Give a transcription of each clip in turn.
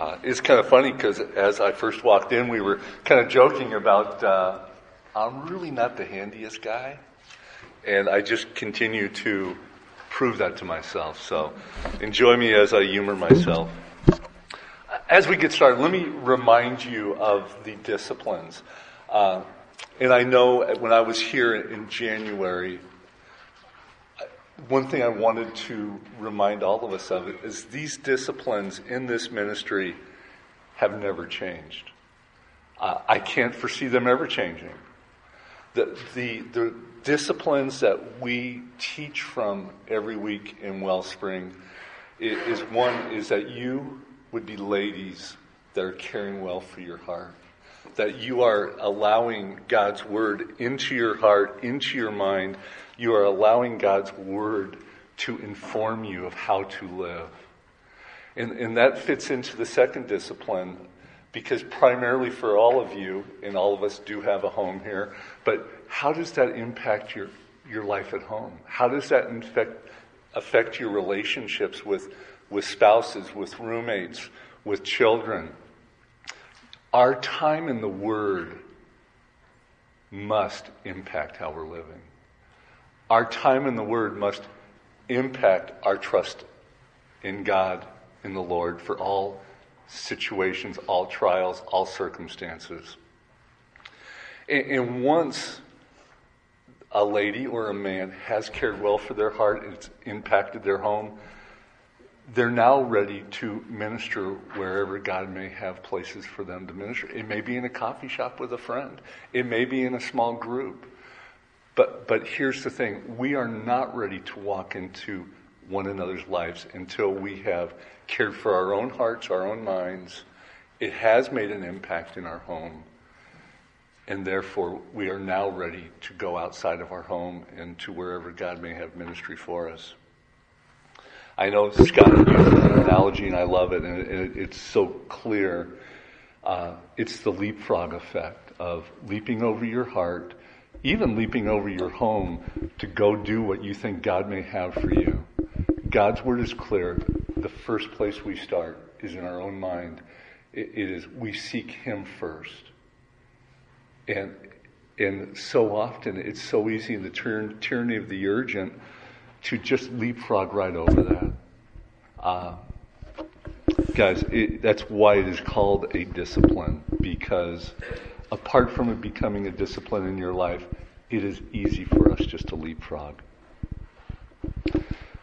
Uh, it's kind of funny because as I first walked in, we were kind of joking about uh, I'm really not the handiest guy, and I just continue to prove that to myself. So enjoy me as I humor myself. As we get started, let me remind you of the disciplines. Uh, and I know when I was here in January, one thing I wanted to remind all of us of is these disciplines in this ministry have never changed. Uh, I can't foresee them ever changing. The, the, the disciplines that we teach from every week in Wellspring is, is one is that you would be ladies that are caring well for your heart. That you are allowing God's word into your heart, into your mind, you are allowing God's Word to inform you of how to live. And, and that fits into the second discipline because primarily for all of you, and all of us do have a home here, but how does that impact your, your life at home? How does that infect, affect your relationships with, with spouses, with roommates, with children? Our time in the Word must impact how we're living. Our time in the Word must impact our trust in God, in the Lord, for all situations, all trials, all circumstances. And, once a lady or a man has cared well for their heart, it's impacted their home, they're now ready to minister wherever God may have places for them to minister. It may be in a coffee shop with a friend, it may be in a small group. But, but here's the thing we are not ready to walk into one another's lives until we have cared for our own hearts, our own minds. It has made an impact in our home. And therefore, we are now ready to go outside of our home and to wherever God may have ministry for us. I know Scott used an analogy, and I love it, and it, it's so clear. Uh, it's the leapfrog effect of leaping over your heart even leaping over your home to go do what you think God may have for you. God's word is clear. The first place we start is in our own mind. it, it is we seek Him first. And and so often it's so easy in the tyranny of the urgent to just leapfrog right over that. Uh, guys, it, that's why it is called a discipline because apart from it becoming a discipline in your life, it is easy for us just to leapfrog.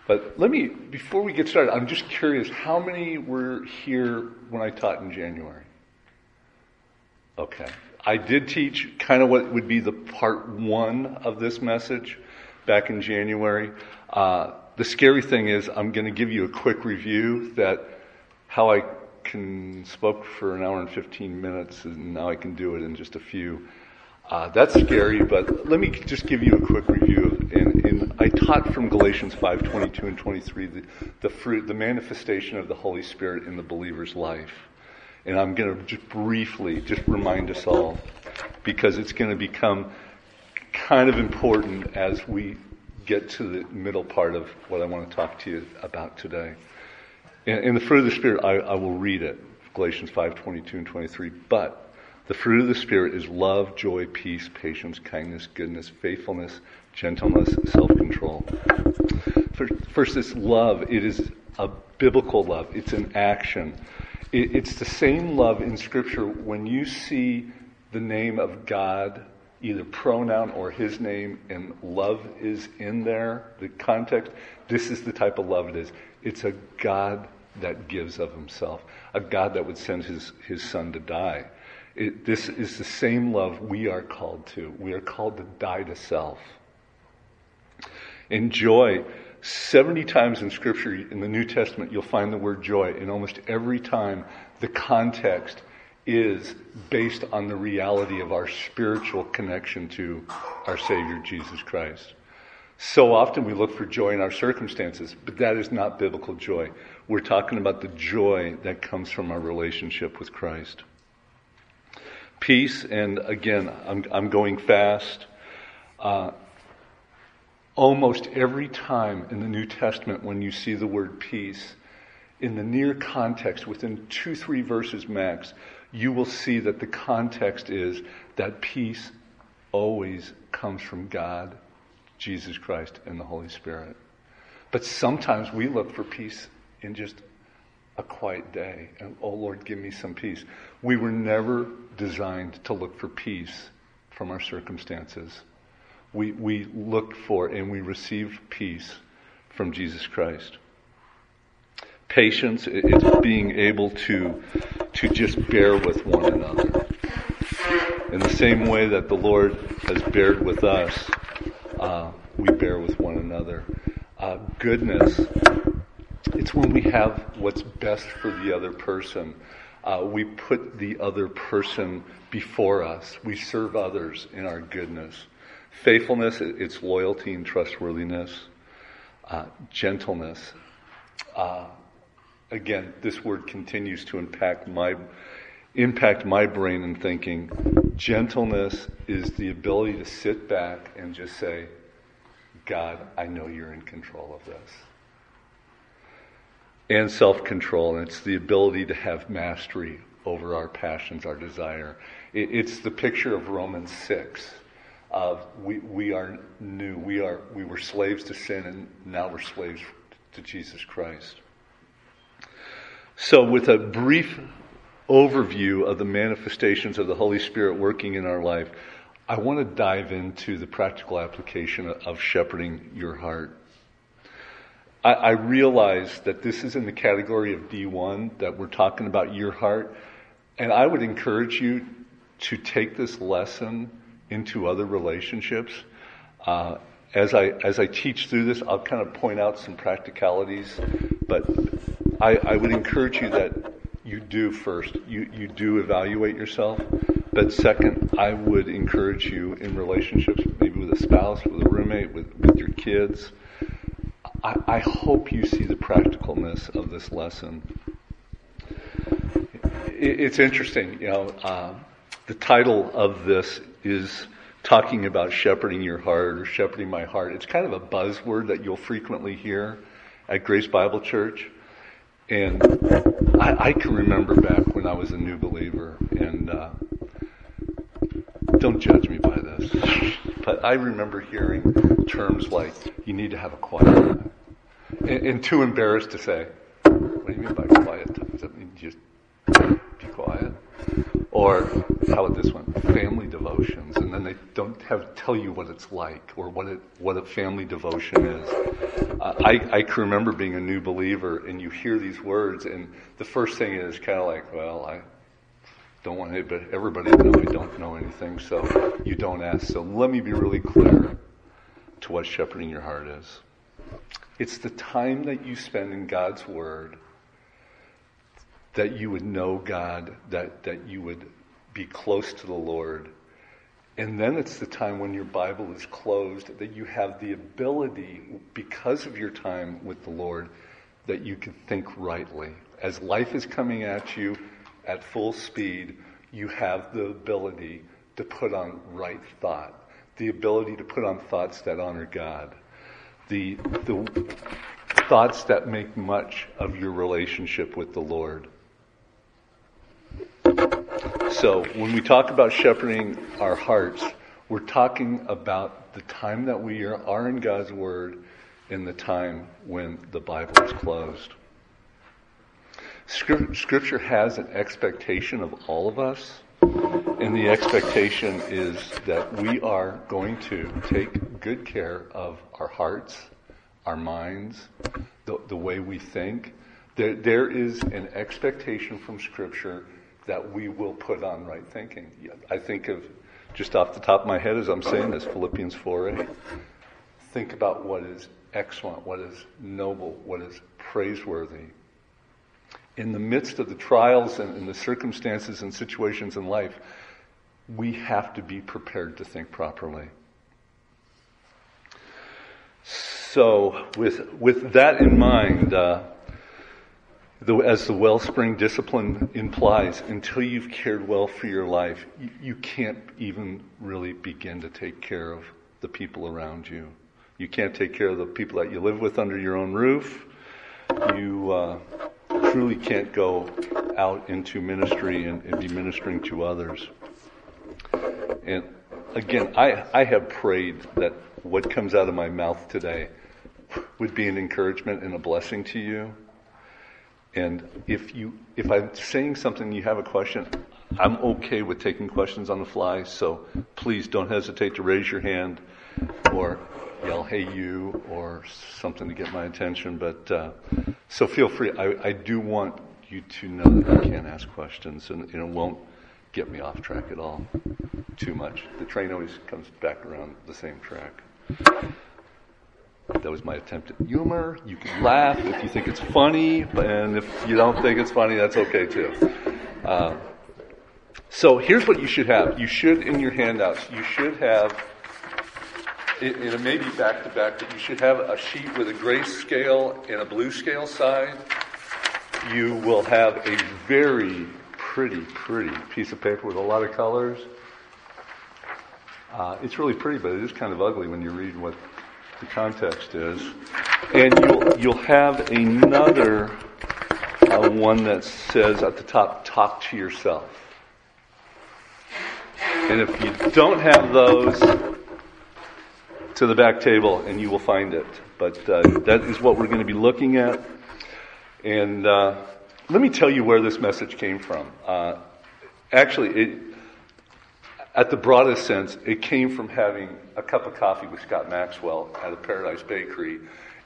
But let me, before we get started, I'm just curious how many were here when I taught in January? Okay. I did teach kind of what would be the part one of this message back in January. Uh, the scary thing is, I'm going to give you a quick review that how I can spoke for an hour and 15 minutes, and now I can do it in just a few. Uh, that's scary, but let me just give you a quick review. And, and I taught from Galatians 5, 22 and 23, the, the fruit, the manifestation of the Holy Spirit in the believer's life. And I'm going to just briefly just remind us all, because it's going to become kind of important as we get to the middle part of what I want to talk to you about today. In, in the fruit of the Spirit, I, I will read it. Galatians 5, 22 and 23. But the fruit of the Spirit is love, joy, peace, patience, kindness, goodness, faithfulness, gentleness, self-control. First, this love. It is a biblical love. It's an action. it's the same love in Scripture when you see the name of God, either pronoun or His name, and love is in there. The context. This is the type of love it is. It's a God that gives of himself, a God that would send his, his son to die. It, this is the same love we are called to. We are called to die to self. In joy, 70 times in Scripture, in the New Testament, you'll find the word joy. And almost every time, the context is based on the reality of our spiritual connection to our Savior, Jesus Christ. So often we look for joy in our circumstances, but that is not biblical joy. We're talking about the joy that comes from our relationship with Christ. Peace, and again, I'm, I'm going fast. Uh, almost every time in the New Testament when you see the word peace, in the near context, within two, three verses max, you will see that the context is that peace always comes from God, Jesus Christ, and the Holy Spirit. But sometimes we look for peace in just a quiet day. And, oh Lord, give me some peace. We were never designed to look for peace from our circumstances. We, we look for and we receive peace from Jesus Christ. Patience is being able to, to just bear with one another. In the same way that the Lord has bared with us, uh, we bear with one another. Uh, goodness, it's when we have what's best for the other person. Uh, we put the other person before us. We serve others in our goodness. Faithfulness, it's loyalty and trustworthiness. Uh, gentleness, uh, again, this word continues to impact my impact my brain and thinking. Gentleness is the ability to sit back and just say, God, I know you're in control of this. And self control, and it's the ability to have mastery over our passions, our desire. it's the picture of Romans 6 of we, we are new. We, are, we were slaves to sin, and now we're slaves to Jesus Christ. So, with a brief overview of the manifestations of the Holy Spirit working in our life, I want to dive into the practical application of shepherding your heart. I, I realize that this is in the category of D1, that we're talking about your heart, and I would encourage you to take this lesson into other relationships. Uh, as I as I teach through this, I'll kind of point out some practicalities, but I, I would encourage you that you do first. You, you do evaluate yourself. But second, I would encourage you in relationships, maybe with a spouse, with a roommate, with, with your kids. I, I hope you see the practicalness of this lesson. It, it's interesting, you know, uh, the title of this is talking about shepherding your heart or shepherding my heart. It's kind of a buzzword that you'll frequently hear at Grace Bible Church. And I, I, can remember back when I was a new believer, and uh, don't judge me by this, but I remember hearing terms like, you need to have a quiet time. And, and too embarrassed to say, what do you mean by quiet time? Does that mean just be quiet? Or how about this one? Family devotions, and then they don't have tell you what it's like or what it what a family devotion is. Uh, I I can remember being a new believer, and you hear these words, and the first thing is kind of like, well, I don't want anybody, everybody to know I don't know anything, so you don't ask. So let me be really clear to what shepherding your heart is. It's the time that you spend in God's Word that you would know God, that, that you would be close to the Lord. And then it's the time when your Bible is closed that you have the ability, because of your time with the Lord, that you can think rightly. As life is coming at you at full speed, you have the ability to put on right thought, the ability to put on thoughts that honor God, the, the thoughts that make much of your relationship with the Lord. So when we talk about shepherding our hearts, we're talking about the time that we are, in God's Word in the time when the Bible is closed. Scripture has an expectation of all of us, and the expectation is that we are going to take good care of our hearts, our minds, the, the way we think. There, there is an expectation from Scripture that we will put on right thinking. I think of, just off the top of my head as I'm saying this, Philippians 4 8. Think about what is excellent, what is noble, what is praiseworthy. In the midst of the trials and, and the circumstances and situations in life, we have to be prepared to think properly. So, with, with that in mind, uh, the, as the wellspring discipline implies, until you've cared well for your life, you, you, can't even really begin to take care of the people around you. You can't take care of the people that you live with under your own roof. You, uh, truly can't go out into ministry and, and be ministering to others. And again, I, I have prayed that what comes out of my mouth today would be an encouragement and a blessing to you. And if you, if I'm saying something, you have a question, I'm okay with taking questions on the fly. So please don't hesitate to raise your hand or yell, "Hey, you," or something to get my attention. But uh, so feel free. I, I, do want you to know that you can ask questions, and, and it won't get me off track at all too much. The train always comes back around the same track. That was my attempt at humor. You can laugh if you think it's funny, and if you don't think it's funny, that's okay too. Uh, so here's what you should have. You should, in your handouts, you should have, it, it may be back to back, but you should have a sheet with a gray scale and a blue scale side. You will have a very pretty, pretty piece of paper with a lot of colors. Uh, it's really pretty, but it is kind of ugly when you read what the context is. And you'll, you'll have another uh, one that says at the top, talk to yourself. And if you don't have those, to the back table and you will find it. But uh, that is what we're going to be looking at. And uh, let me tell you where this message came from. Uh, actually, it, at the broadest sense, it came from having a cup of coffee with Scott Maxwell at a Paradise Bakery,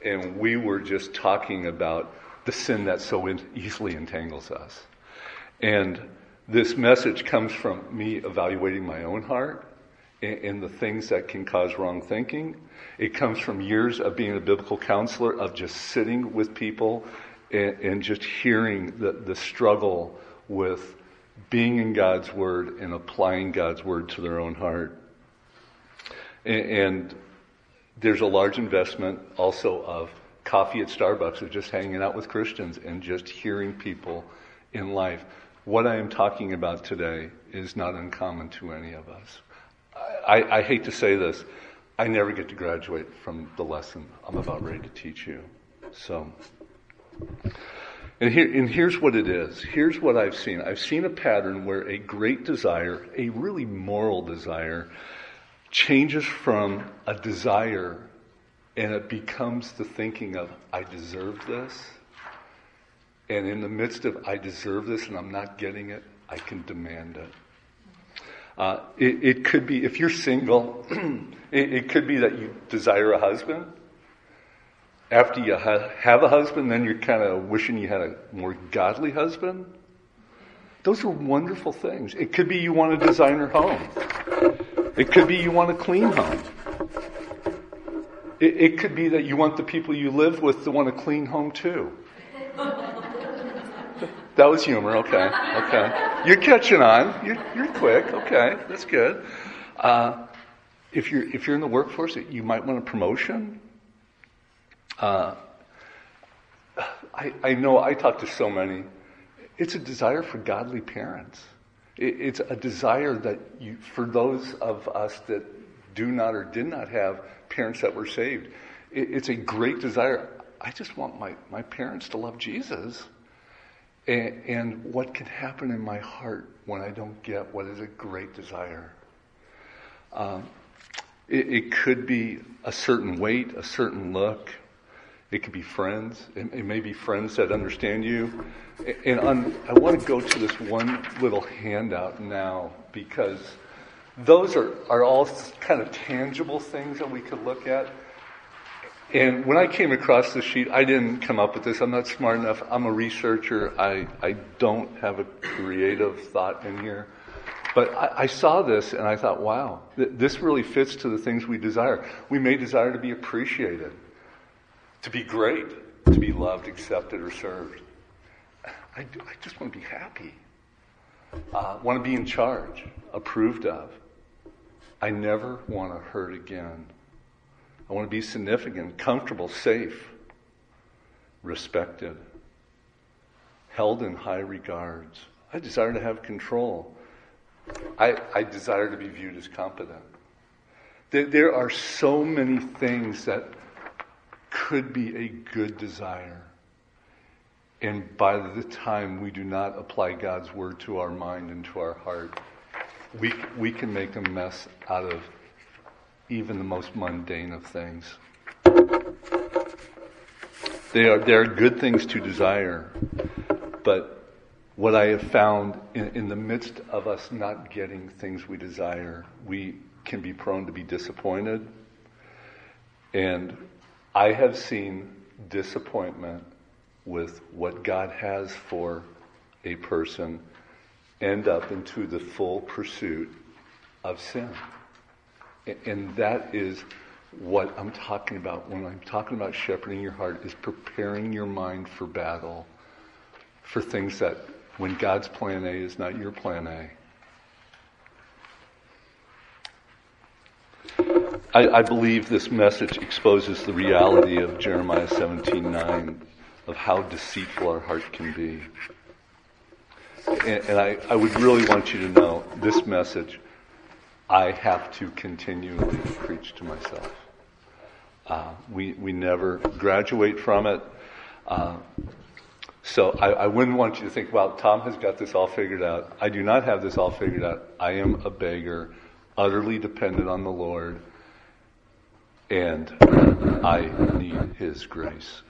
and we were just talking about the sin that so in, easily entangles us. And this message comes from me evaluating my own heart and, and the things that can cause wrong thinking. It comes from years of being a biblical counselor, of just sitting with people and, and just hearing the, the struggle with being in God's Word and applying God's Word to their own heart. And, and there's a large investment also of coffee at Starbucks, of just hanging out with Christians and just hearing people in life. What I am talking about today is not uncommon to any of us. I, I, hate to say this, I never get to graduate from the lesson I'm about ready to teach you. So, and, here, and here's what it is. Here's what I've seen. I've seen a pattern where a great desire, a really moral desire, changes from a desire and it becomes the thinking of, I deserve this and in the midst of, I deserve this and I'm not getting it, I can demand it. Uh, it, it, could be, if you're single, it, it, could be that you desire a husband. After you ha- have a husband, then you're kind of wishing you had a more godly husband. Those are wonderful things. It could be you want a designer home. It could be you want a clean home. It, it could be that you want the people you live with to want a clean home too. That was humor. Okay. Okay. You're catching on. You're, you're quick. Okay. That's good. Uh, if you're if you're in the workforce, you might want a promotion. Uh, I, I know I talk to so many. It's a desire for godly parents. It, it's a desire that you, for those of us that do not or did not have parents that were saved, it, it's a great desire. I just want my, my parents to love Jesus. And, and what can happen in my heart when I don't get what is a great desire? Um, it, it, could be a certain weight, a certain look. It could be friends. It, it may be friends that understand you. And I want to go to this one little handout now because those are, are all kind of tangible things that we could look at. And when I came across this sheet, I didn't come up with this. I'm not smart enough. I'm a researcher. I, I don't have a creative thought in here. But I, I saw this and I thought, wow, th- this really fits to the things we desire. We may desire to be appreciated, to be great, to be loved, accepted, or served. I, I just want to be happy. Uh, want to be in charge, approved of. I never want to hurt again. I want to be significant, comfortable, safe, respected, held in high regards. I desire to have control. I, I desire to be viewed as competent. There, there are so many things that could be a good desire. And by the time we do not apply God's word to our mind and to our heart, we, we can make a mess out of even the most mundane of things. They are, they are good things to desire, but what I have found in, in the midst of us not getting things we desire, we can be prone to be disappointed. And I have seen disappointment with what God has for a person end up into the full pursuit of sin. And that is what I'm talking about when I'm talking about shepherding your heart is preparing your mind for battle for things that when God's plan A is not your plan A. I, I believe this message exposes the reality of Jeremiah 17:9 of how deceitful our heart can be. And, and I, I would really want you to know this message I have to continually preach to myself. Uh, we, we never graduate from it. Uh, so I, I, wouldn't want you to think, well, Tom has got this all figured out. I do not have this all figured out. I am a beggar, utterly dependent on the Lord, and I need His grace.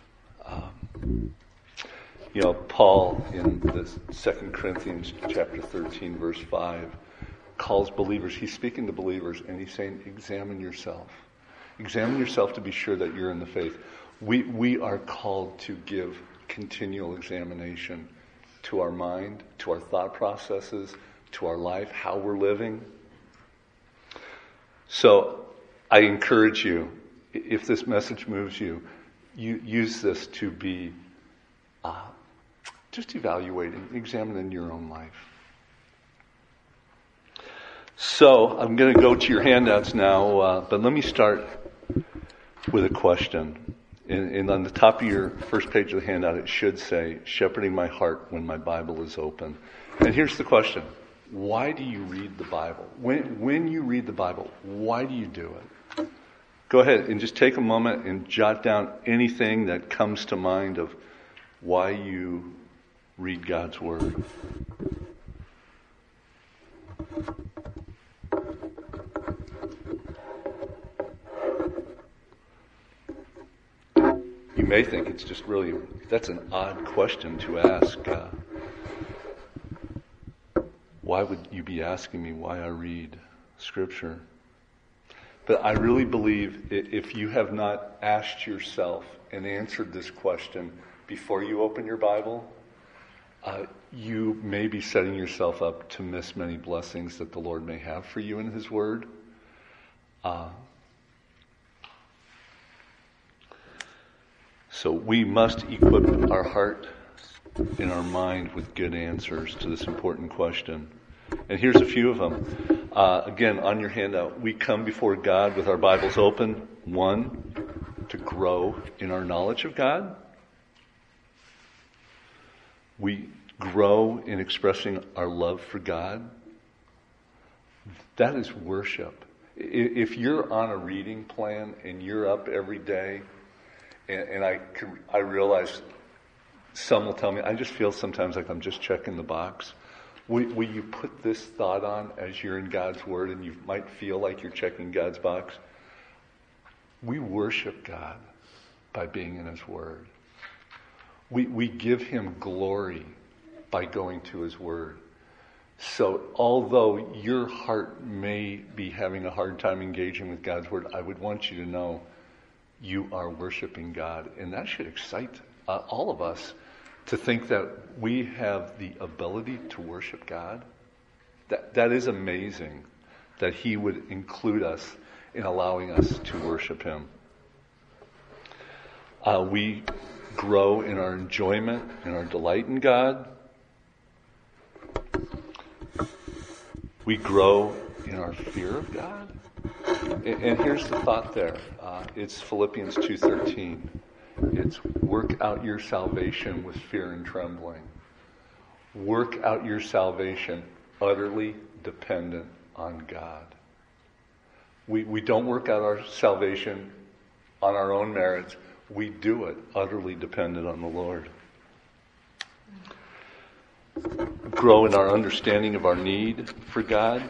Um, you know, Paul in the Second Corinthians chapter 13, verse 5, calls believers, he's speaking to believers, and he's saying, examine yourself. Examine yourself to be sure that you're in the faith. We, we are called to give continual examination to our mind, to our thought processes, to our life, how we're living. So I encourage you, if this message moves you, you use this to be uh, just evaluating, examining your own life. So I'm going to go to your handouts now, uh, but let me start with a question. And, and, on the top of your first page of the handout, it should say, Shepherding my heart when my Bible is open. And here's the question Why do you read the Bible? When, when you read the Bible, why do you do it? Go ahead and just take a moment and jot down anything that comes to mind of why you read God's Word. You may think it's just really, that's an odd question to ask. Uh, why would you be asking me why I read Scripture? But I really believe if you have not asked yourself and answered this question before you open your Bible, uh, you may be setting yourself up to miss many blessings that the Lord may have for you in His Word. Uh, so we must equip our heart and our mind with good answers to this important question. And here's a few of them. Uh, again, on your handout, we come before God with our Bibles open. One, to grow in our knowledge of God. We grow in expressing our love for God. That is worship. If you're on a reading plan and you're up every day, and, and I, I realize some will tell me, I just feel sometimes like I'm just checking the box. Will, will, you put this thought on as you're in God's Word and you might feel like you're checking God's box? We worship God by being in His Word. We, we give Him glory by going to His Word. So, although your heart may be having a hard time engaging with God's Word, I would want you to know you are worshiping God. And that should excite uh, all of us to think that we have the ability to worship God. That, that is amazing that He would include us in allowing us to worship Him. Uh, we grow in our enjoyment and our delight in God. We grow in our fear of God. And, and here's the thought there. Uh, it's Philippians 2.13. It's work out your salvation with fear and trembling. Work out your salvation utterly dependent on God. We, we don't work out our salvation on our own merits. We do it utterly dependent on the Lord. grow in our understanding of our need for God,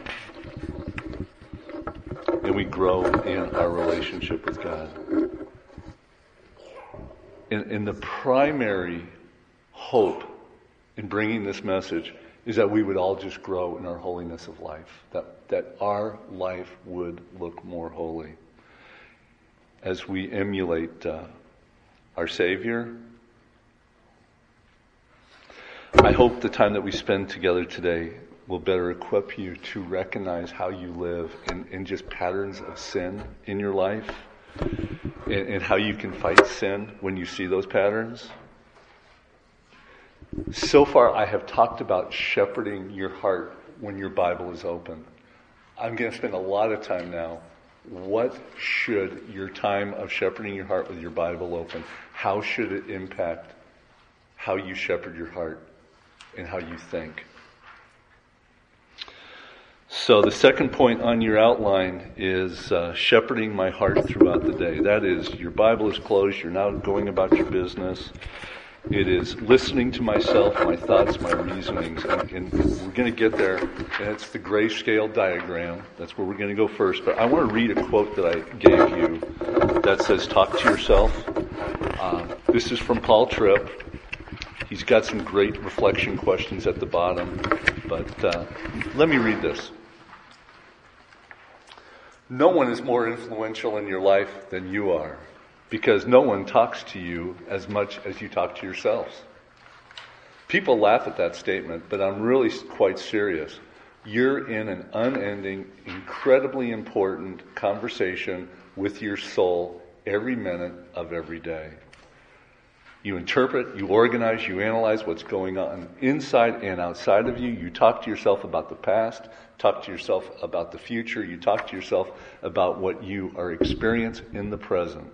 and we grow in our relationship with God. And, and the primary hope in bringing this message is that we would all just grow in our holiness of life, that, that our life would look more holy as we emulate uh, our Savior. I hope the time that we spend together today will better equip you to recognize how you live in, in just patterns of sin in your life and, how you can fight sin when you see those patterns. So far, I have talked about shepherding your heart when your Bible is open. I'm going to spend a lot of time now. What should your time of shepherding your heart with your Bible open, how should it impact how you shepherd your heart and how you think? So, the second point on your outline is uh, shepherding my heart throughout the day. That is, your Bible is closed, you're now going about your business. It is listening to myself, my thoughts, my reasonings, and, and we're going to get there. And it's the grayscale diagram. That's where we're going to go first. But I want to read a quote that I gave you that says, "Talk to yourself." Uh, this is from Paul Tripp. He's got some great reflection questions at the bottom, but uh, let me read this. No one is more influential in your life than you are because no one talks to you as much as you talk to yourselves. People laugh at that statement, but I'm really quite serious. You're in an unending, incredibly important conversation with your soul every minute of every day. You interpret, you organize, you analyze what's going on inside and outside of you. You talk to yourself about the past, talk to yourself about the future, you talk to yourself about what you are experiencing in the present.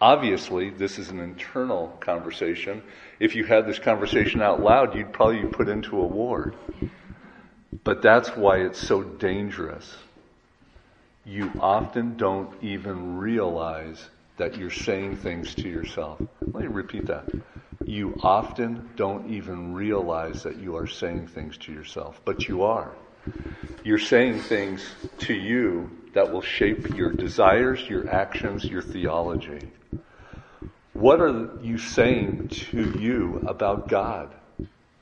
Obviously, this is an internal conversation. If you had this conversation out loud, you'd probably be put into a ward. But that's why it's so dangerous. You often don't even realize that you're saying things to yourself. Let me repeat that. You often don't even realize that you are saying things to yourself, but you are. You're saying things to you that will shape your desires, your actions, your theology. What are you saying to you about God,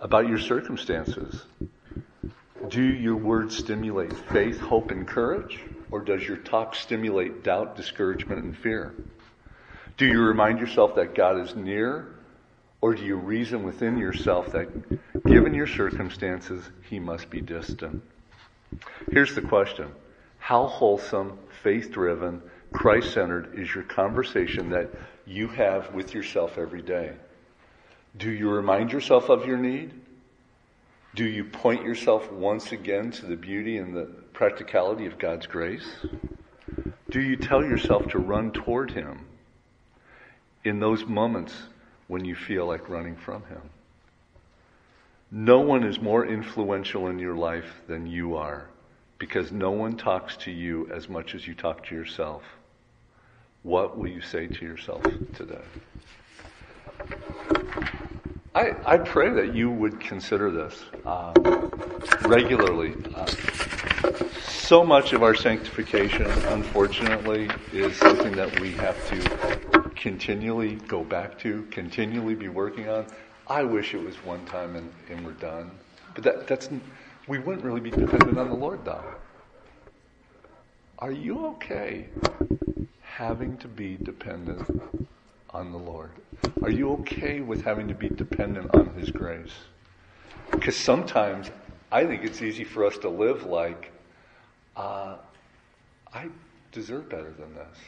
about your circumstances? Do your words stimulate faith, hope, and courage? Or does your talk stimulate doubt, discouragement, and fear? Do you remind yourself that God is near? Or do you reason within yourself that given your circumstances, he must be distant? Here's the question. How wholesome, faith driven, Christ centered is your conversation that you have with yourself every day? Do you remind yourself of your need? Do you point yourself once again to the beauty and the practicality of God's grace? Do you tell yourself to run toward Him in those moments when you feel like running from Him? No one is more influential in your life than you are because no one talks to you as much as you talk to yourself. What will you say to yourself today? I, I pray that you would consider this uh, regularly. Uh, so much of our sanctification, unfortunately, is something that we have to continually go back to, continually be working on. I wish it was one time and, and we're done. But that, that's, we wouldn't really be dependent on the Lord, though. Are you okay having to be dependent on the Lord? Are you okay with having to be dependent on His grace? Because sometimes I think it's easy for us to live like, uh, I deserve better than this.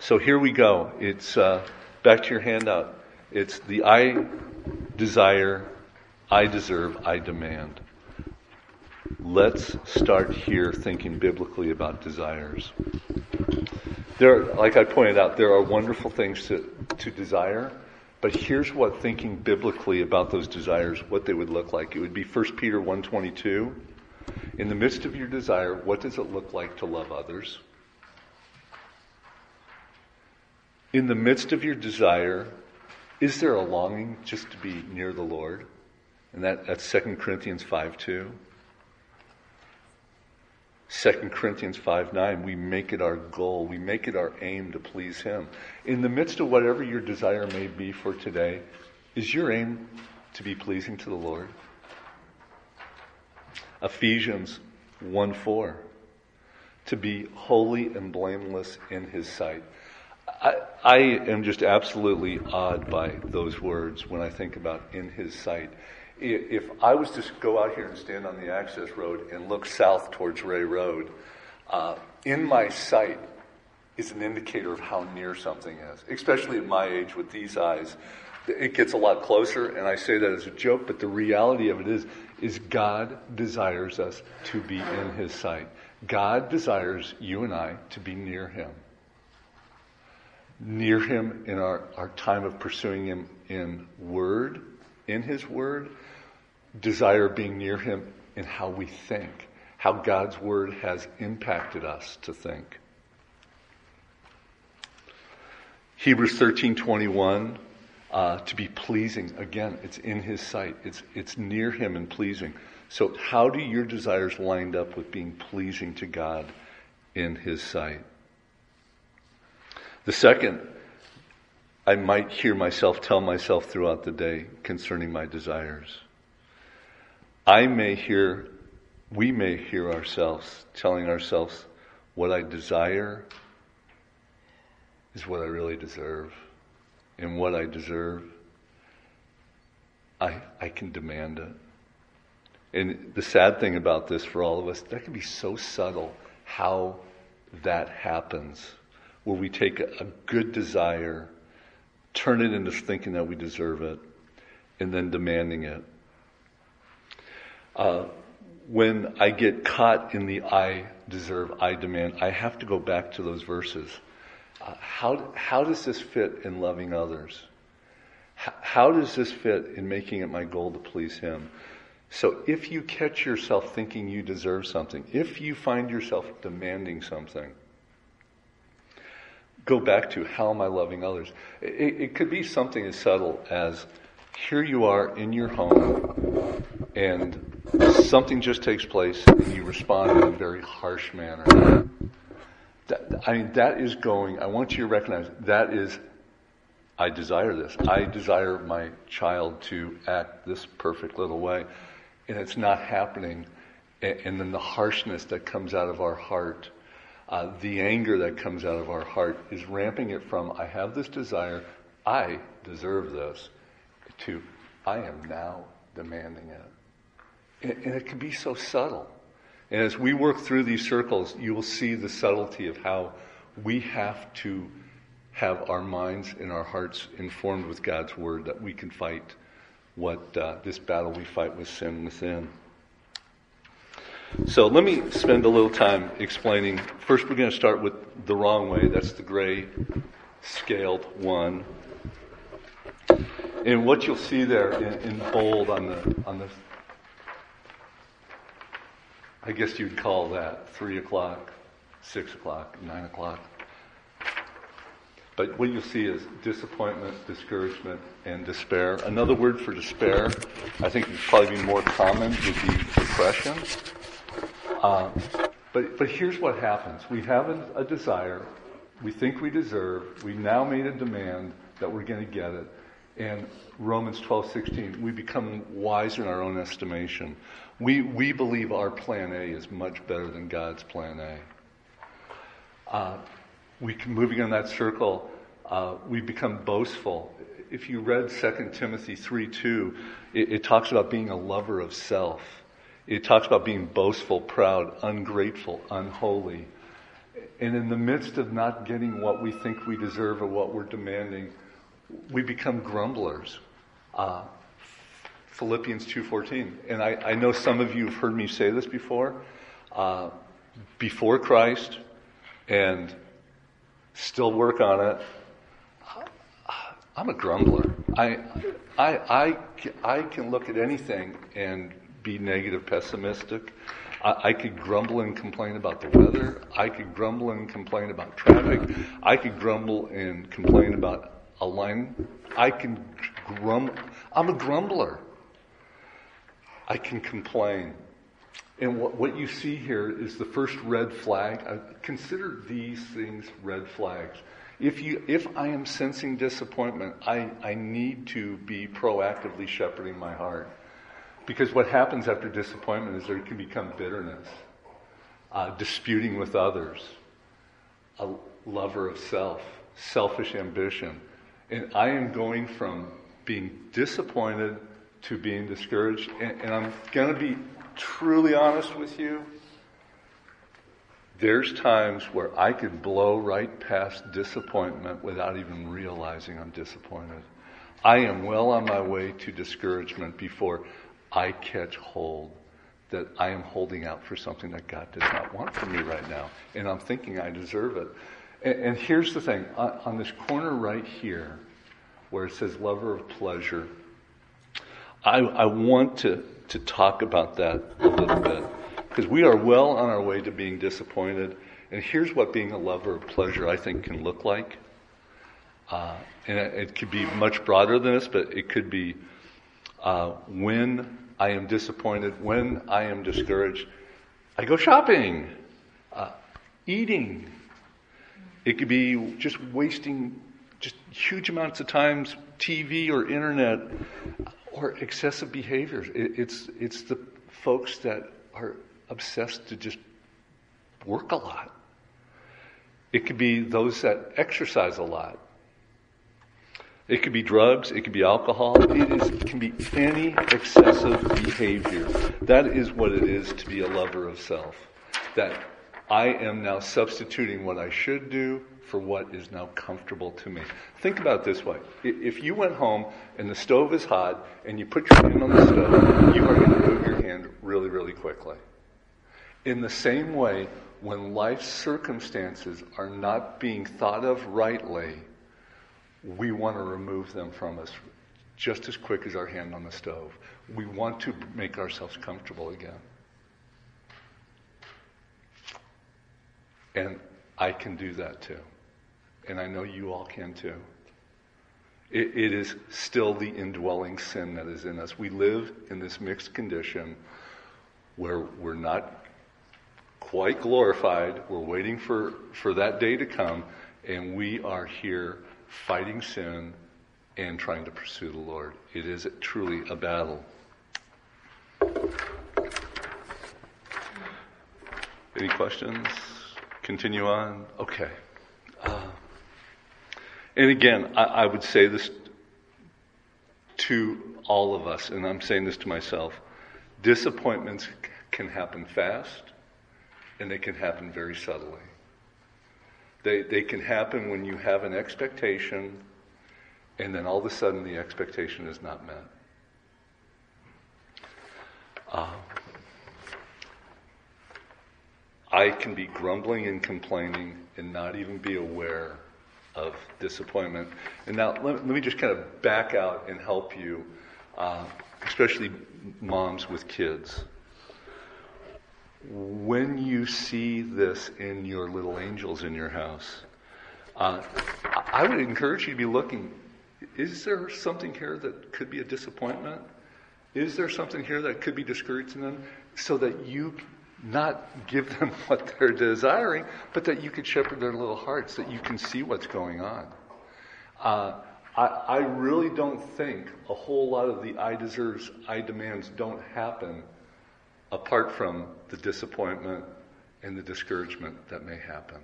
So here we go. It's uh, back to your handout. It's the I desire, I deserve, I demand. Let's start here thinking biblically about desires. There, like I pointed out, there are wonderful things to, to desire, but here's what thinking biblically about those desires, what they would look like. It would be 1 Peter 1.22. In the midst of your desire, what does it look like to love others? In the midst of your desire, Is there a longing just to be near the Lord? And that, that's 2 Corinthians 5 2. 2 Corinthians 5 9, we make it our goal, we make it our aim to please Him. In the midst of whatever your desire may be for today, is your aim to be pleasing to the Lord? Ephesians 1 4, to be holy and blameless in His sight. I, I am just absolutely awed by those words when I think about in His sight if I was to go out here and stand on the access road and look south towards Ray Road, uh, in my sight is an indicator of how near something is, especially at my age with these eyes. It gets a lot closer, and I say that as a joke, but the reality of it is, is God desires us to be in His sight. God desires you and I to be near Him. Near Him in our, our time of pursuing Him in Word, in His Word, desire being near Him in how we think, how God's Word has impacted us to think. Hebrews 13:21 uh, to be pleasing. Again it's in his sight. It's it's near him and pleasing. So how do your desires lined up with being pleasing to God in his sight the second I might hear myself tell myself throughout the day concerning my desires I may hear, we may hear ourselves telling ourselves, what I desire is what I really deserve. And what I deserve, I, I can demand it. And the sad thing about this for all of us, that can be so subtle how that happens, where we take a, good desire, turn it into thinking that we deserve it, and then demanding it. Uh, when I get caught in the I deserve, I demand, I have to go back to those verses. Uh, how, how does this fit in loving others? H- how does this fit in making it my goal to please Him? So if you catch yourself thinking you deserve something, if you find yourself demanding something, go back to how am I loving others? It, it could be something as subtle as here you are in your home and something just takes place and you respond in a very harsh manner. That, I mean, that is going, I want you to recognize that is, I desire this. I desire my child to act this perfect little way. And it's not happening. And, then the harshness that comes out of our heart, uh, the anger that comes out of our heart is ramping it from, I have this desire, I deserve this, to, I am now demanding it. And, it can be so subtle. And as we work through these circles, you will see the subtlety of how we have to have our minds and our hearts informed with God's word that we can fight what uh, this battle we fight with sin within. So let me spend a little time explaining. First, we're going to start with the wrong way. That's the gray scaled one. And what you'll see there in, in bold on the on the I guess you'd call that three o'clock, six o'clock, nine o'clock. But what you'll see is disappointment, discouragement, and despair. Another word for despair, I think would probably be more common, would be depression. Uh, but, but here's what happens. We have a, a desire. We think we deserve. We now made a demand that we're going to get it. And Romans 12, 16, we become wiser in our own estimation. We, we believe our plan A is much better than God's plan A. Uh, we can, moving in that circle, uh, we become boastful. If you read 2 Timothy 3 2, it, it talks about being a lover of self. It talks about being boastful, proud, ungrateful, unholy. And in the midst of not getting what we think we deserve or what we're demanding, we become grumblers. Uh, Philippians 2.14. And I, I, know some of you have heard me say this before. Uh, before Christ and still work on it. I'm a grumbler. I, I, I, I can look at anything and be negative, pessimistic. I, I could grumble and complain about the weather. I could grumble and complain about traffic. I could grumble and complain about a line. I can grumble. I'm a grumbler. I can complain. And what, what you see here is the first red flag. Uh, consider these things red flags. If, you, if I am sensing disappointment, I, I need to be proactively shepherding my heart. Because what happens after disappointment is there can become bitterness, uh, disputing with others, a lover of self, selfish ambition. And I am going from being disappointed to being discouraged. And, and I'm going to be truly honest with you. There's times where I could blow right past disappointment without even realizing I'm disappointed. I am well on my way to discouragement before I catch hold that I am holding out for something that God does not want from me right now. And I'm thinking I deserve it. And, and here's the thing on, on this corner right here, where it says lover of pleasure, I, I want to, to talk about that a little bit. Because we are well on our way to being disappointed. And here's what being a lover of pleasure, I think, can look like. Uh, and it, it, could be much broader than this, but it could be uh, when I am disappointed, when I am discouraged, I go shopping, uh, eating. It could be just wasting just huge amounts of times TV or internet or excessive behaviors. It, it's it's the folks that are obsessed to just work a lot. It could be those that exercise a lot. It could be drugs, it could be alcohol, it, is, it can be any excessive behavior. That is what it is to be a lover of self. That I am now substituting what I should do for what is now comfortable to me. Think about this way. If you went home and the stove is hot and you put your hand on the stove, you are going to move your hand really, really quickly. In the same way, when life's circumstances are not being thought of rightly, we want to remove them from us just as quick as our hand on the stove. We want to make ourselves comfortable again. And I can do that too. And I know you all can too. It, it is still the indwelling sin that is in us. We live in this mixed condition where we're not quite glorified. We're waiting for, for that day to come, and we are here fighting sin and trying to pursue the Lord. It is truly a battle. Any questions? Continue on? Okay. Uh, and again, I, I would say this to all of us, and I'm saying this to myself disappointments can happen fast and they can happen very subtly. They, they can happen when you have an expectation and then all of a sudden the expectation is not met. Uh, I can be grumbling and complaining and not even be aware of disappointment. And now let, let me just kind of back out and help you, uh, especially moms with kids when you see this in your little angels in your house, uh, I would encourage you to be looking. Is there something here that could be a disappointment? Is there something here that could be discouraging them? So that you not give them what they're desiring, but that you could shepherd their little hearts, that you can see what's going on. Uh, I, I really don't think a whole lot of the I deserves, I demands don't happen apart from the disappointment and the discouragement that may happen.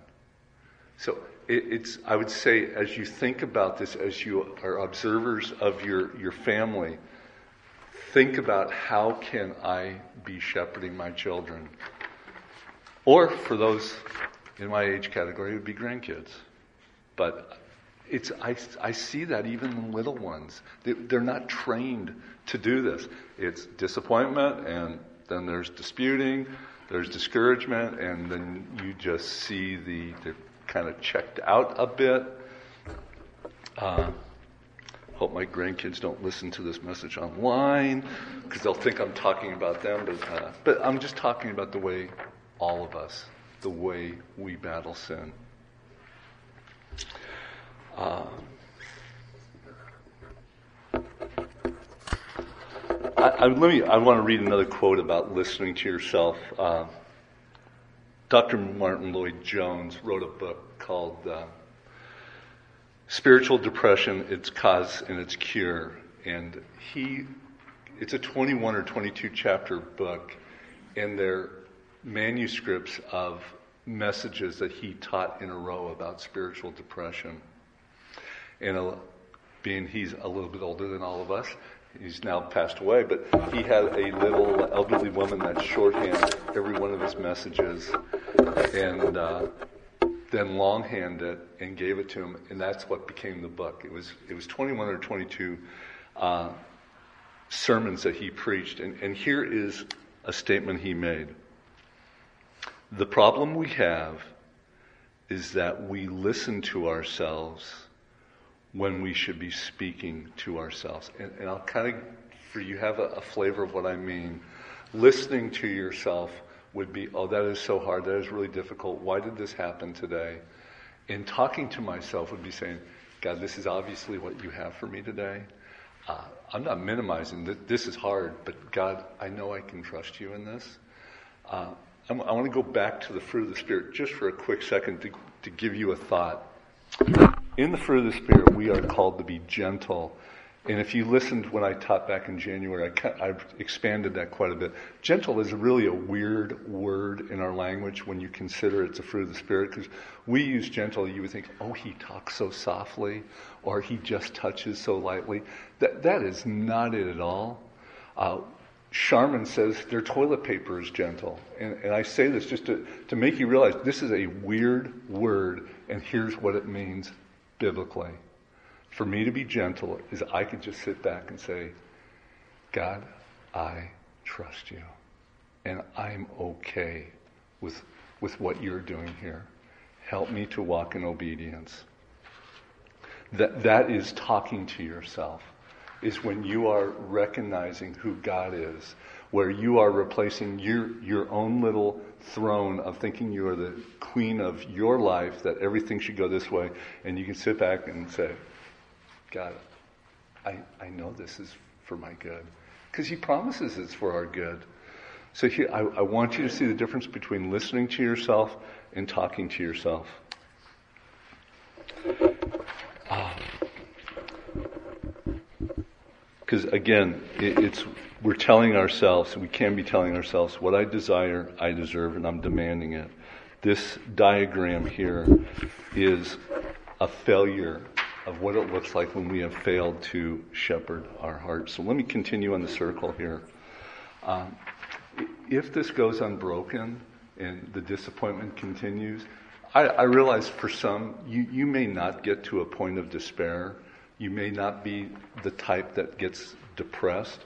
So it, it's, I would say, as you think about this, as you are observers of your, your family, think about how can I be shepherding my children? Or for those in my age category, it would be grandkids. But it's, I, I see that even in little ones. They, they're not trained to do this. It's disappointment and then there's disputing, there's discouragement, and then you just see the they're kind of checked out a bit. Uh, hope my grandkids don't listen to this message online because they'll think I'm talking about them, but uh, but I'm just talking about the way all of us, the way we battle sin. Uh, I, I, let me, I want to read another quote about listening to yourself. Uh, Dr. Martyn Lloyd-Jones wrote a book called uh, Spiritual Depression, Its Cause and Its Cure. And he, it's a 21 or 22 chapter book, and they're manuscripts of messages that he taught in a row about spiritual depression. And uh, being he's a little bit older than all of us, he's now passed away, but he had a little elderly woman that shorthand every one of his messages and uh, then longhand it and gave it to him, and that's what became the book. It was it was 21 or 22 uh, sermons that he preached, and, and here is a statement he made. The problem we have is that we listen to ourselves when we should be speaking to ourselves. And, and I'll kind of, for you have a, a flavor of what I mean. Listening to yourself would be, oh, that is so hard. That is really difficult. Why did this happen today? And talking to myself would be saying, God, this is obviously what you have for me today. Uh, I'm not minimizing that this is hard, but God, I know I can trust you in this. Uh, i want to go back to the fruit of the Spirit just for a quick second to, to give you a thought. In the fruit of the Spirit, we are called to be gentle. And if you listened when I taught back in January, I, have expanded that quite a bit. Gentle is really a weird word in our language when you consider it's a fruit of the Spirit, because we use gentle, you would think, oh, he talks so softly, or he just touches so lightly. That, that is not it at all. Uh, Charmin says their toilet paper is gentle. And, and I say this just to, to make you realize this is a weird word, and here's what it means biblically. For me to be gentle is I could just sit back and say, God, I trust you. And I'm okay with, with what you're doing here. Help me to walk in obedience. That, that is talking to yourself, is when you are recognizing who God is, where you are replacing your, your own little throne of thinking you are the queen of your life, that everything should go this way, and you can sit back and say, God, I, I know this is for my good. Because He promises it's for our good. So here, I, I want you to see the difference between listening to yourself and talking to yourself. Ah. Because again, it, it's we're telling ourselves, we can be telling ourselves, what I desire, I deserve, and I'm demanding it. This diagram here is a failure of what it looks like when we have failed to shepherd our hearts. So let me continue on the circle here. Um, if this goes unbroken and the disappointment continues, I, I realize for some, you, you may not get to a point of despair. You may not be the type that gets depressed,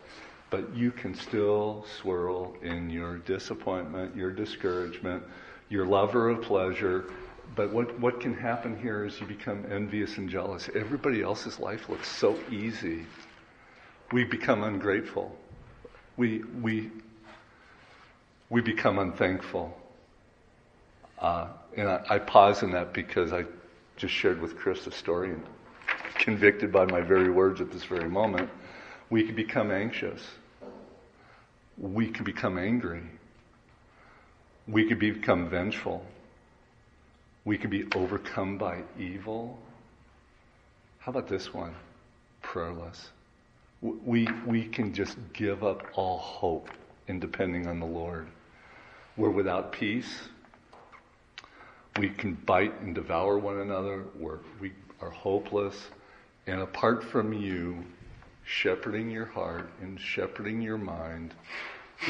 but you can still swirl in your disappointment, your discouragement, your lover of pleasure, but what, what can happen here is you become envious and jealous. Everybody else's life looks so easy. We become ungrateful. We, we, we become unthankful. Uh, and I, I pause in that because I just shared with Chris a story and convicted by my very words at this very moment. We can become anxious. We can become angry. We can become vengeful. We can be overcome by evil. How about this one? Prayerless. We, we can just give up all hope in depending on the Lord. We're without peace. We can bite and devour one another. We're, we are hopeless. And apart from you, shepherding your heart and shepherding your mind,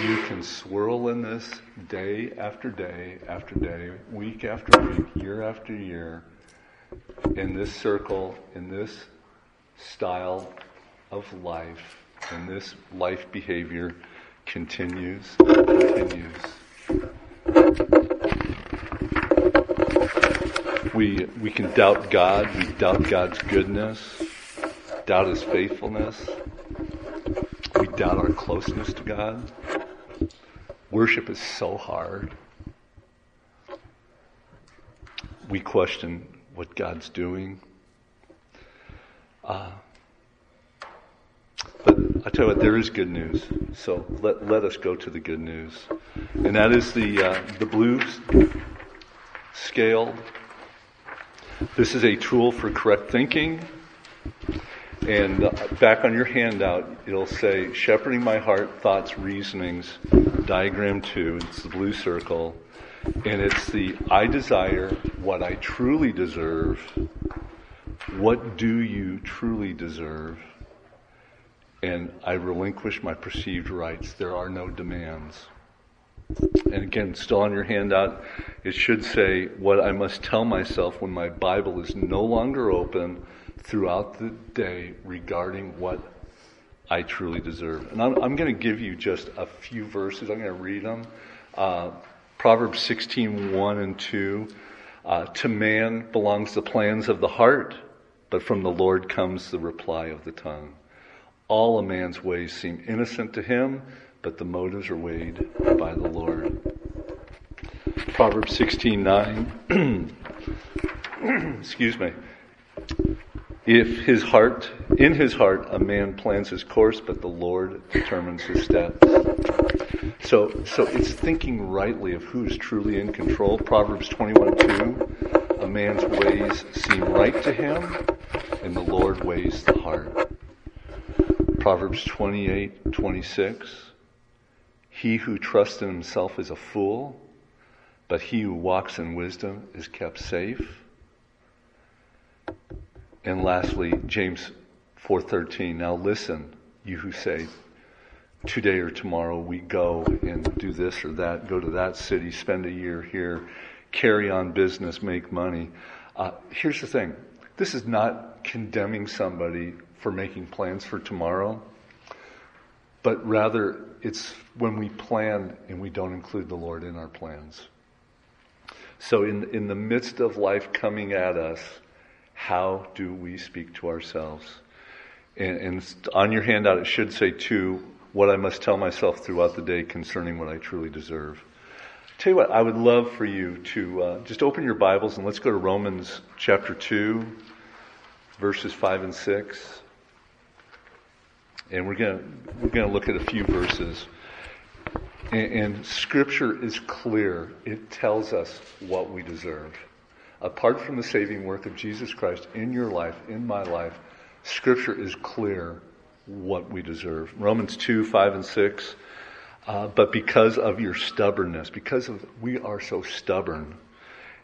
you can swirl in this day after day after day, week after week, year after year, in this circle, in this style of life, and this life behavior continues, continues. We, we can doubt God, we doubt God's goodness, doubt His faithfulness, we doubt our closeness to God. Worship is so hard. We question what God's doing. Uh, but I tell you what, there is good news. So let, let us go to the good news. And that is the, uh, the blue scale. This is a tool for correct thinking. And uh, back on your handout, it'll say Shepherding My Heart, Thoughts, Reasonings, Diagram 2. It's the blue circle. And it's the I desire what I truly deserve. What do you truly deserve? And I relinquish my perceived rights. There are no demands. And again, still on your handout, it should say what I must tell myself when my Bible is no longer open throughout the day regarding what I truly deserve. And I'm, I'm going to give you just a few verses. I'm going to read them. Uh, Proverbs 16, 1 and 2. Uh, to man belongs the plans of the heart, but from the Lord comes the reply of the tongue. All a man's ways seem innocent to him, but the motives are weighed by the Lord. Proverbs 16, 9. Excuse me. If his heart, in his heart, a man plans his course, but the Lord determines his steps. So, so it's thinking rightly of who is truly in control. Proverbs 21:2, a man's ways seem right to him, and the Lord weighs the heart. Proverbs 28:26, he who trusts in himself is a fool, but he who walks in wisdom is kept safe. And lastly, James 4:13. Now listen, you who say, today or tomorrow we go and do this or that, go to that city, spend a year here, carry on business, make money. Uh, here's the thing. This is not condemning somebody for making plans for tomorrow, but rather it's when we plan and we don't include the Lord in our plans. So in, in the midst of life coming at us, how do we speak to ourselves? And, and, on your handout, it should say, too, what I must tell myself throughout the day concerning what I truly deserve. Tell you what, I would love for you to uh, just open your Bibles and let's go to Romans chapter 2, verses 5 and 6. And we're going we're to look at a few verses. And, and Scripture is clear, it tells us what we deserve apart from the saving work of Jesus Christ in your life, in my life, Scripture is clear what we deserve. Romans 2, 5, and 6. Uh, but because of your stubbornness, because of we are so stubborn,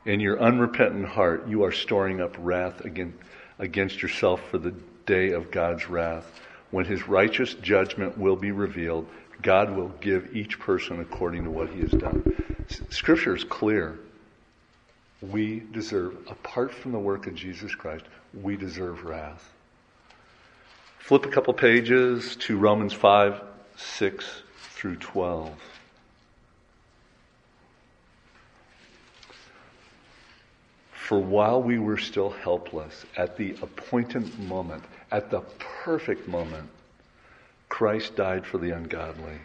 in your unrepentant heart, you are storing up wrath against, against yourself for the day of God's wrath. When his righteous judgment will be revealed, God will give each person according to what he has done. Scripture is clear we deserve, apart from the work of Jesus Christ, we deserve wrath. Flip a couple pages to Romans 5, 6 through 12. For while we were still helpless, at the appointed moment, at the perfect moment, Christ died for the ungodly.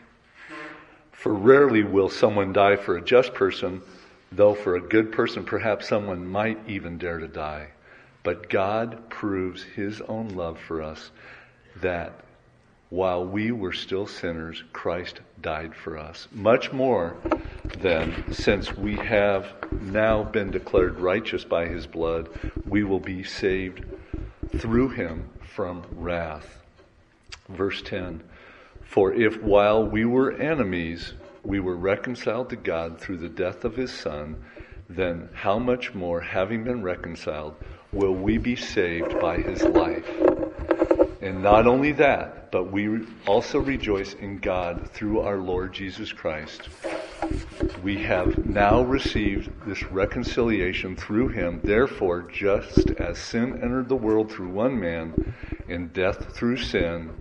For rarely will someone die for a just person, Though for a good person, perhaps someone might even dare to die. But God proves his own love for us that while we were still sinners, Christ died for us. Much more than since we have now been declared righteous by his blood, we will be saved through him from wrath. Verse 10 For if while we were enemies, we were reconciled to God through the death of his Son, then how much more, having been reconciled, will we be saved by his life? And not only that, but we also rejoice in God through our Lord Jesus Christ. We have now received this reconciliation through him. Therefore, just as sin entered the world through one man, and death through sin,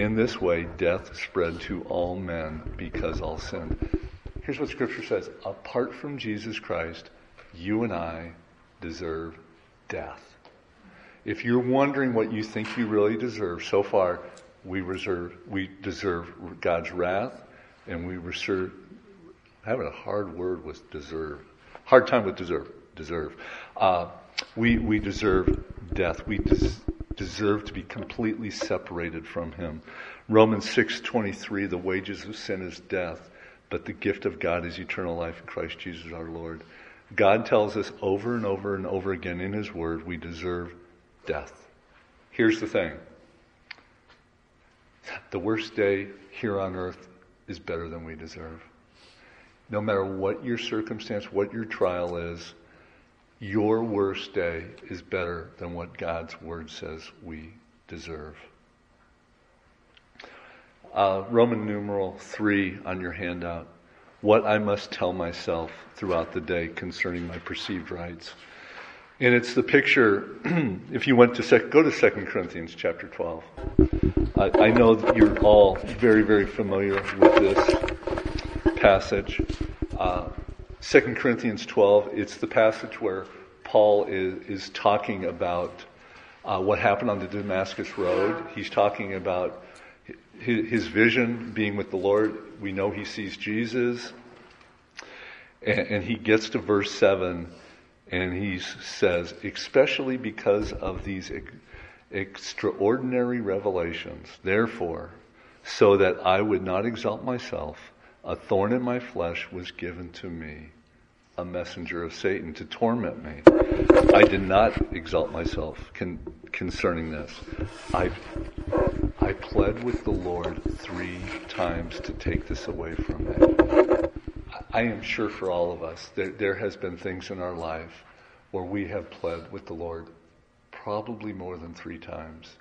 in this way, death spread to all men because all sinned. Here's what Scripture says apart from Jesus Christ, you and I deserve death. If you're wondering what you think you really deserve, so far we reserve we deserve God's wrath, and we reserve having a hard word with deserve, hard time with deserve, deserve. Uh, we we deserve death. We des- deserve to be completely separated from him. Romans 6:23 the wages of sin is death, but the gift of God is eternal life in Christ Jesus our Lord. God tells us over and over and over again in his word we deserve death. Here's the thing. The worst day here on earth is better than we deserve. No matter what your circumstance, what your trial is, your worst day is better than what God's word says we deserve. Uh, Roman numeral 3 on your handout. What I must tell myself throughout the day concerning my perceived rights. And it's the picture, if you went to, sec, go to 2 Corinthians chapter 12. I, I know that you're all very, very familiar with this passage. Uh, 2 Corinthians 12, it's the passage where Paul is, is talking about uh, what happened on the Damascus Road. He's talking about his, his, vision being with the Lord. We know he sees Jesus. And, and he gets to verse 7 and he says, especially because of these ex- extraordinary revelations, therefore, so that I would not exalt myself, a thorn in my flesh was given to me, a messenger of Satan to torment me. I did not exalt myself con- concerning this. I, I pled with the Lord three times to take this away from me. I am sure for all of us, there, there has been things in our life where we have pled with the Lord probably more than three times.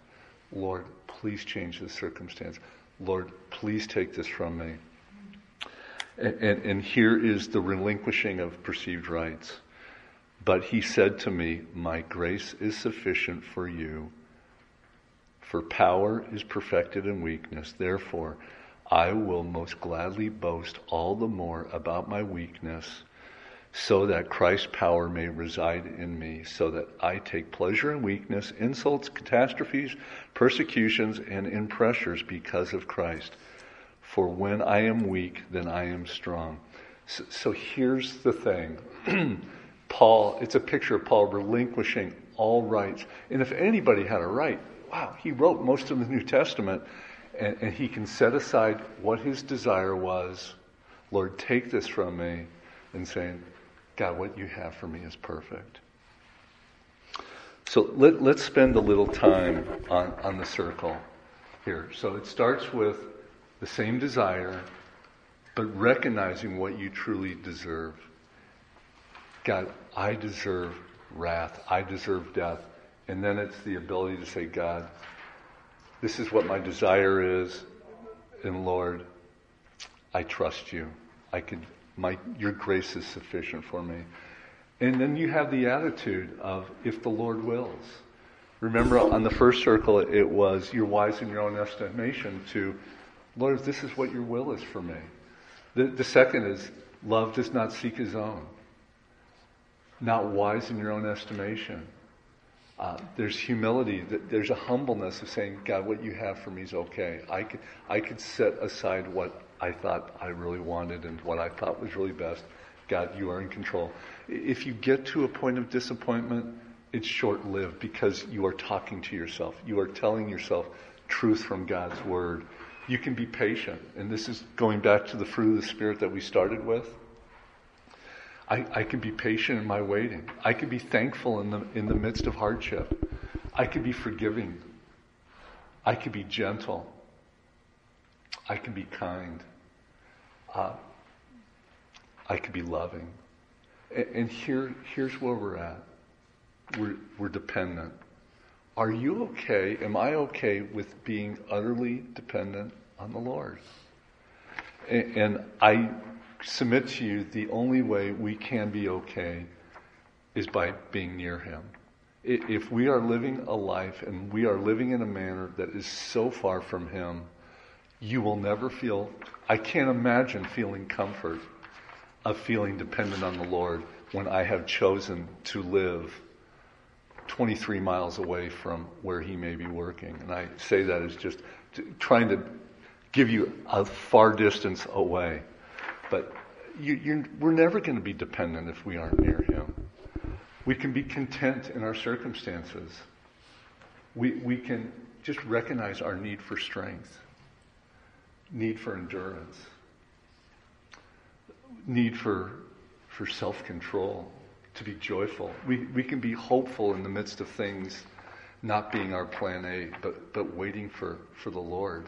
Lord, please change this circumstance. Lord, please take this from me. And, and, and, here is the relinquishing of perceived rights. But he said to me, My grace is sufficient for you, for power is perfected in weakness. Therefore, I will most gladly boast all the more about my weakness, so that Christ's power may reside in me, so that I take pleasure in weakness, insults, catastrophes, persecutions, and in pressures because of Christ. For when I am weak, then I am strong. So, so here's the thing. Paul, it's a picture of Paul relinquishing all rights. And if anybody had a right, wow, he wrote most of the New Testament and, and he can set aside what his desire was. Lord, take this from me, and saying, God, what you have for me is perfect. So let, us spend a little time on, on the circle here. So it starts with the same desire, but recognizing what you truly deserve. God, I deserve wrath. I deserve death. And then it's the ability to say, God, this is what my desire is. And Lord, I trust you. I could, my, your grace is sufficient for me. And then you have the attitude of, if the Lord wills. Remember on the first circle, it was, you're wise in your own estimation to, Lord, this is what your will is for me. The, the second is, love does not seek his own. Not wise in your own estimation. Uh, there's humility. There's a humbleness of saying, God, what you have for me is okay. I could, I could set aside what I thought I really wanted and what I thought was really best. God, you are in control. If you get to a point of disappointment, it's short lived because you are talking to yourself. You are telling yourself truth from God's word. You can be patient. And this is going back to the fruit of the Spirit that we started with. I, I can be patient in my waiting. I can be thankful in the, in the midst of hardship. I can be forgiving. I can be gentle. I can be kind. Uh, I can be loving. And, and here, here's where we're at. We're, we're dependent. Are you okay? Am I okay with being utterly dependent on the Lord? And, I submit to you the only way we can be okay is by being near Him. If we are living a life and we are living in a manner that is so far from Him, you will never feel, I can't imagine feeling comfort of feeling dependent on the Lord when I have chosen to live 23 miles away from where He may be working. And I say that as just trying to give you a far distance away. But you, we're never going to be dependent if we aren't near Him. We can be content in our circumstances. we, we can just recognize our need for strength, need for endurance, need for, for self control, to be joyful. We, we can be hopeful in the midst of things not being our plan A, but, but waiting for, for the Lord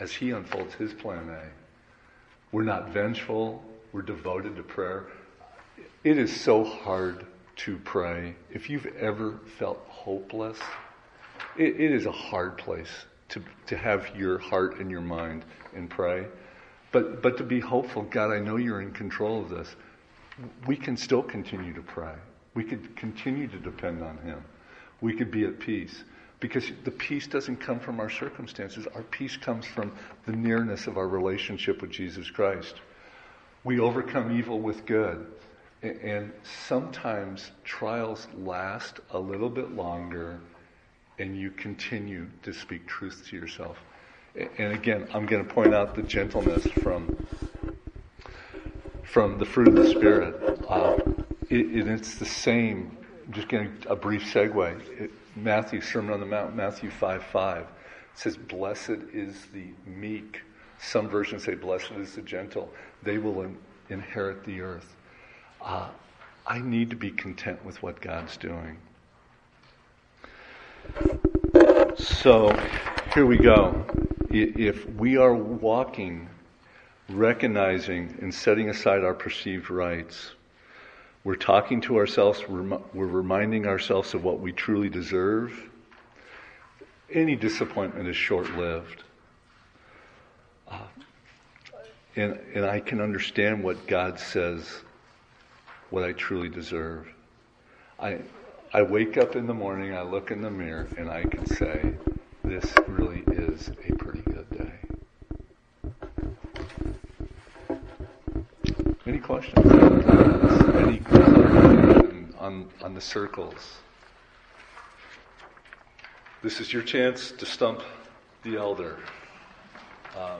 as He unfolds His plan A. We're not vengeful, we're devoted to prayer. It is so hard to pray. If you've ever felt hopeless, it, it is a hard place to, to have your heart and your mind and pray. But, but to be hopeful, God, I know you're in control of this. We can still continue to pray. We could continue to depend on Him. We could be at peace. Because the peace doesn't come from our circumstances. Our peace comes from the nearness of our relationship with Jesus Christ. We overcome evil with good. And sometimes trials last a little bit longer and you continue to speak truth to yourself. And again, I'm going to point out the gentleness from from the fruit of the Spirit. Uh, it, it's the same. Just getting a brief segue. It, Matthew, Sermon on the Mount, Matthew 5 5. Says, Blessed is the meek. Some versions say, Blessed is the gentle. They will in, inherit the earth. Uh, I need to be content with what God's doing. So here we go. If we are walking, recognizing, and setting aside our perceived rights, we're talking to ourselves, we're reminding ourselves of what we truly deserve. Any disappointment is short lived. Uh, and, and I can understand what God says, what I truly deserve. I, I wake up in the morning, I look in the mirror, and I can say, this really is a pretty questions? Any on, on the circles? This is your chance to stump the elder. Uh,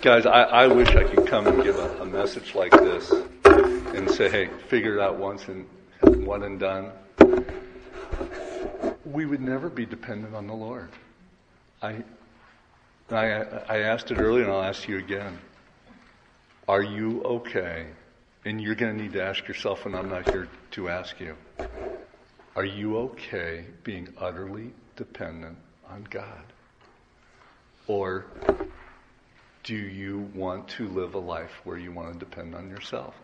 guys, I, I wish I could come and give a, a message like this and say, hey, figure it out once and one and done. We would never be dependent on the Lord. I, I, I asked it earlier and I'll ask you again. Are you okay? And you're going to need to ask yourself, and I'm not here to ask you. Are you okay being utterly dependent on God? Or do you want to live a life where you want to depend on yourself?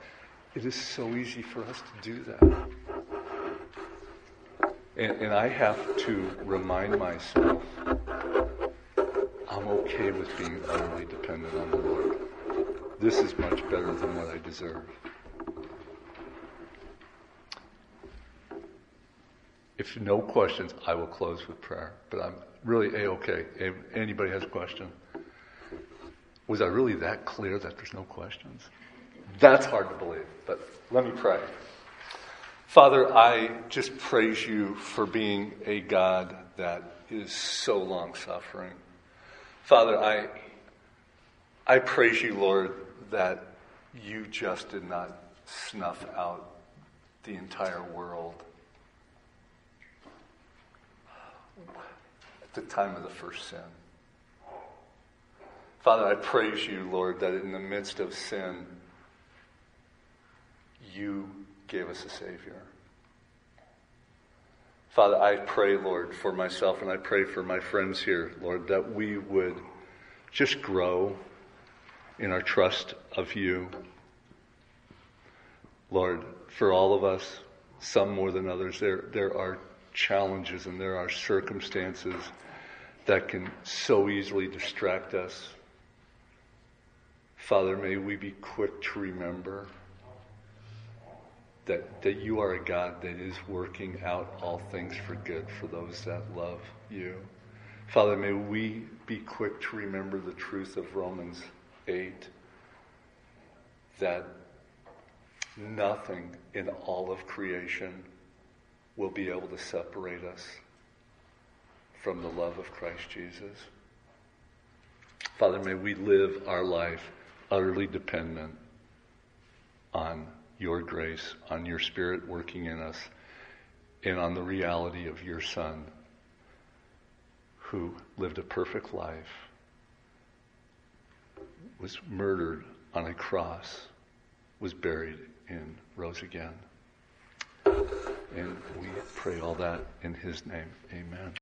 It is so easy for us to do that. And, and I have to remind myself I'm okay with being utterly dependent on the Lord. This is much better than what I deserve. If no questions, I will close with prayer. But I'm really a-okay. If anybody has a question? Was I really that clear that there's no questions? That's hard to believe, but let me pray. Father, I just praise you for being a God that is so long suffering. Father, I, I praise you, Lord, that you just did not snuff out the entire world at the time of the first sin. Father, I praise you, Lord, that in the midst of sin, you gave us a Savior. Father, I pray, Lord, for myself and I pray for my friends here, Lord, that we would just grow in our trust of you. Lord, for all of us, some more than others, there, there are challenges and there are circumstances that can so easily distract us. Father, may we be quick to remember that, that you are a God that is working out all things for good for those that love you. Father, may we be quick to remember the truth of Romans 8 that nothing in all of creation will be able to separate us from the love of Christ Jesus. Father, may we live our life utterly dependent on your grace, on your Spirit working in us, and on the reality of your son who lived a perfect life, was murdered on a cross, was buried, and rose again. And we pray all that in his name. Amen.